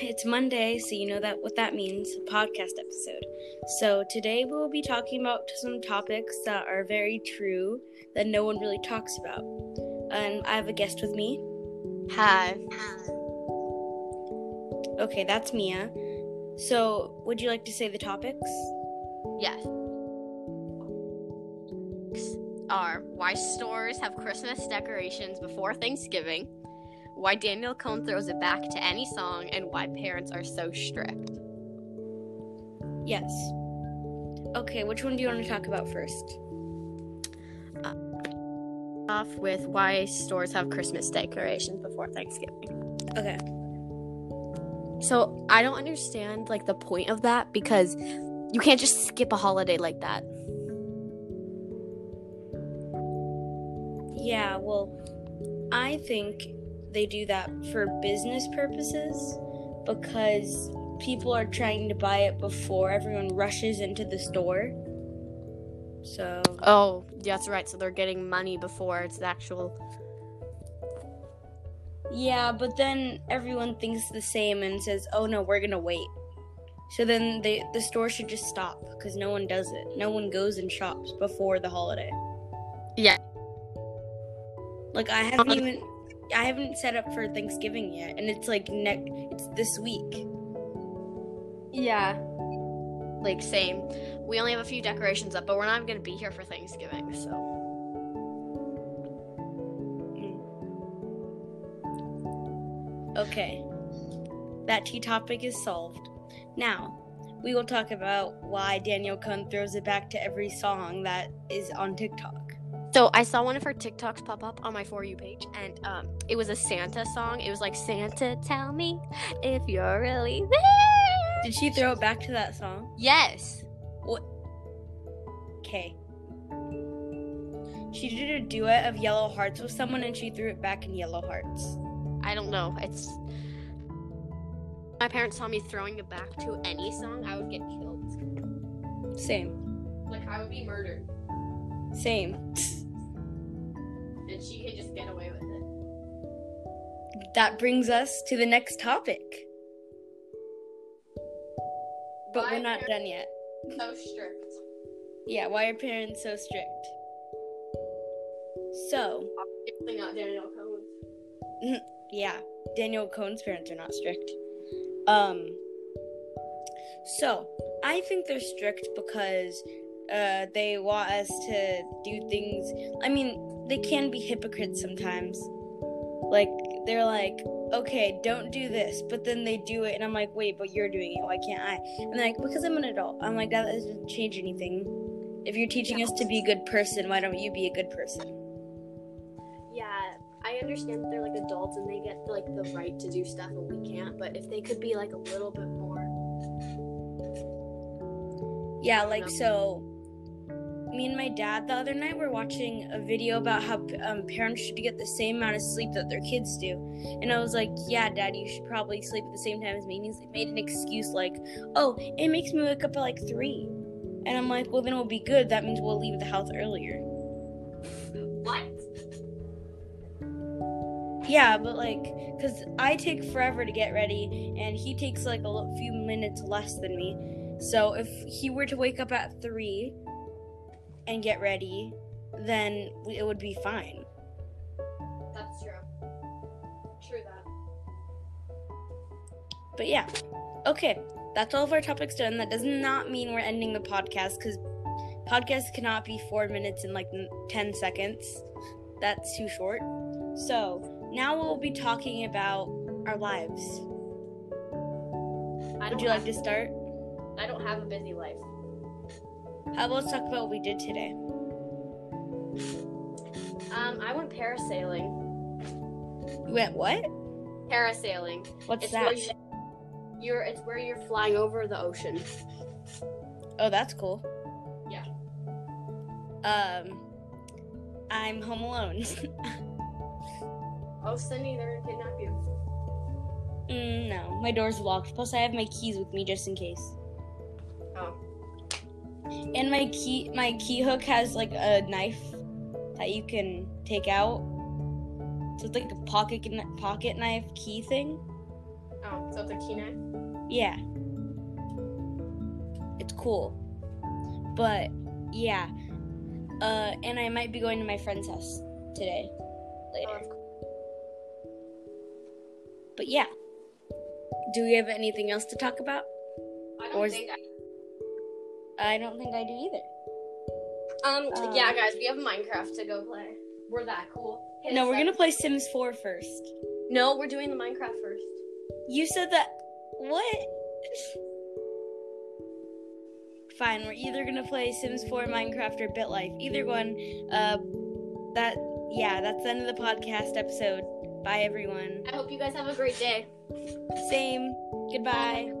it's Monday, so you know that what that means, a podcast episode. So today we will be talking about some topics that are very true that no one really talks about. And I have a guest with me. Hi. Okay, that's Mia. So, would you like to say the topics? Yes. Are why stores have Christmas decorations before Thanksgiving, why Danielle Cohn throws it back to any song, and why parents are so strict. Yes. Okay, which one do you want to talk about first? Uh, off with why stores have Christmas decorations before Thanksgiving. Okay. So I don't understand like the point of that because you can't just skip a holiday like that. Yeah, well, I think they do that for business purposes because people are trying to buy it before everyone rushes into the store. So, Oh, that's right. So they're getting money before it's the actual. yeah, but then everyone thinks the same and says, "Oh no, we're going to wait." So then they, the store should just stop because no one does it. No one goes and shops before the holiday. Yeah. Like I haven't um, even I haven't set up for Thanksgiving yet and it's like next it's this week. Yeah. Like same. We only have a few decorations up, but we're not gonna be here for Thanksgiving, so. Mm. Okay. That tea topic is solved. Now, we will talk about why Danielle Cohn throws it back to every song that is on TikTok. So I saw one of her TikToks pop up on my For You page, and um, it was a Santa song. It was like Santa, tell me if you're really there. Did she throw it back to that song? Yes. What? Okay. She did a duet of Yellow Hearts with someone and she threw it back in Yellow Hearts. I don't know. It's. My parents saw me throwing it back to any song, I would get killed. Same. Like I would be murdered, Same. and she could just get away with it. That brings us to the next topic. But Why we're not done yet. So strict. Yeah, why are parents so strict? So, Obviously not Danielle Cohn. yeah, Danielle Cohn's parents are not strict. Um, so I think they're strict because uh, they want us to do things. I mean, they can be hypocrites sometimes. Like they're like, okay, don't do this, but then they do it, and I'm like, wait, but you're doing it. Why can't I? And they're like, because I'm an adult. I'm like, that doesn't change anything. If you're teaching us to be a good person, why don't you be a good person? Yeah, I understand that they're like adults and they get like the right to do stuff and we can't. But if they could be like a little bit more. Yeah, like so. Me and my dad the other night were watching a video about how um, parents should get the same amount of sleep that their kids do, and I was like, "Yeah, Dad, you should probably sleep at the same time as me." And he's made an excuse like, "Oh, it makes me wake up at like three. and I'm like, "Well, then we'll be good. That means we'll leave the house earlier." What? Yeah, but like, cause I take forever to get ready, and he takes like a few minutes less than me. So if he were to wake up at three and get ready, then it would be fine. That's true. True that. But yeah, okay, that's all of our topics done. That does not mean we're ending the podcast, cause podcasts cannot be four minutes and like ten seconds. That's too short. So now we'll be talking about our lives. I Would you like to start? I don't have a busy life. How about let's talk about what we did today? Um, I went parasailing. You went what? Parasailing. What's it's that? where you, you're. It's where you're flying over the ocean. Oh, that's cool. Yeah. Um, I'm home alone. Oh, Cindy, they're gonna kidnap you. mm, no, my door's locked. Plus, I have my keys with me just in case. Oh. And my key, my key hook has like a knife that you can take out. So it's like a pocket pocket knife key thing. Oh, so it's a Kinect. Yeah. It's cool. But yeah. Uh and I might be going to my friend's house today. Oh, Later. cool. But yeah. Do we have anything else to talk about? I don't is- think. I don't think I do either. Um, Um, yeah, guys, we have Minecraft to go play. We're that cool. Hit No, we're up. gonna play Sims 4 first. No, we're doing the Minecraft first. You said that. What? Fine, we're either gonna play Sims 4, Minecraft, or BitLife. Either one. Uh, that. Yeah, that's the end of the podcast episode. Bye, everyone. I hope you guys have a great day. Same. Goodbye.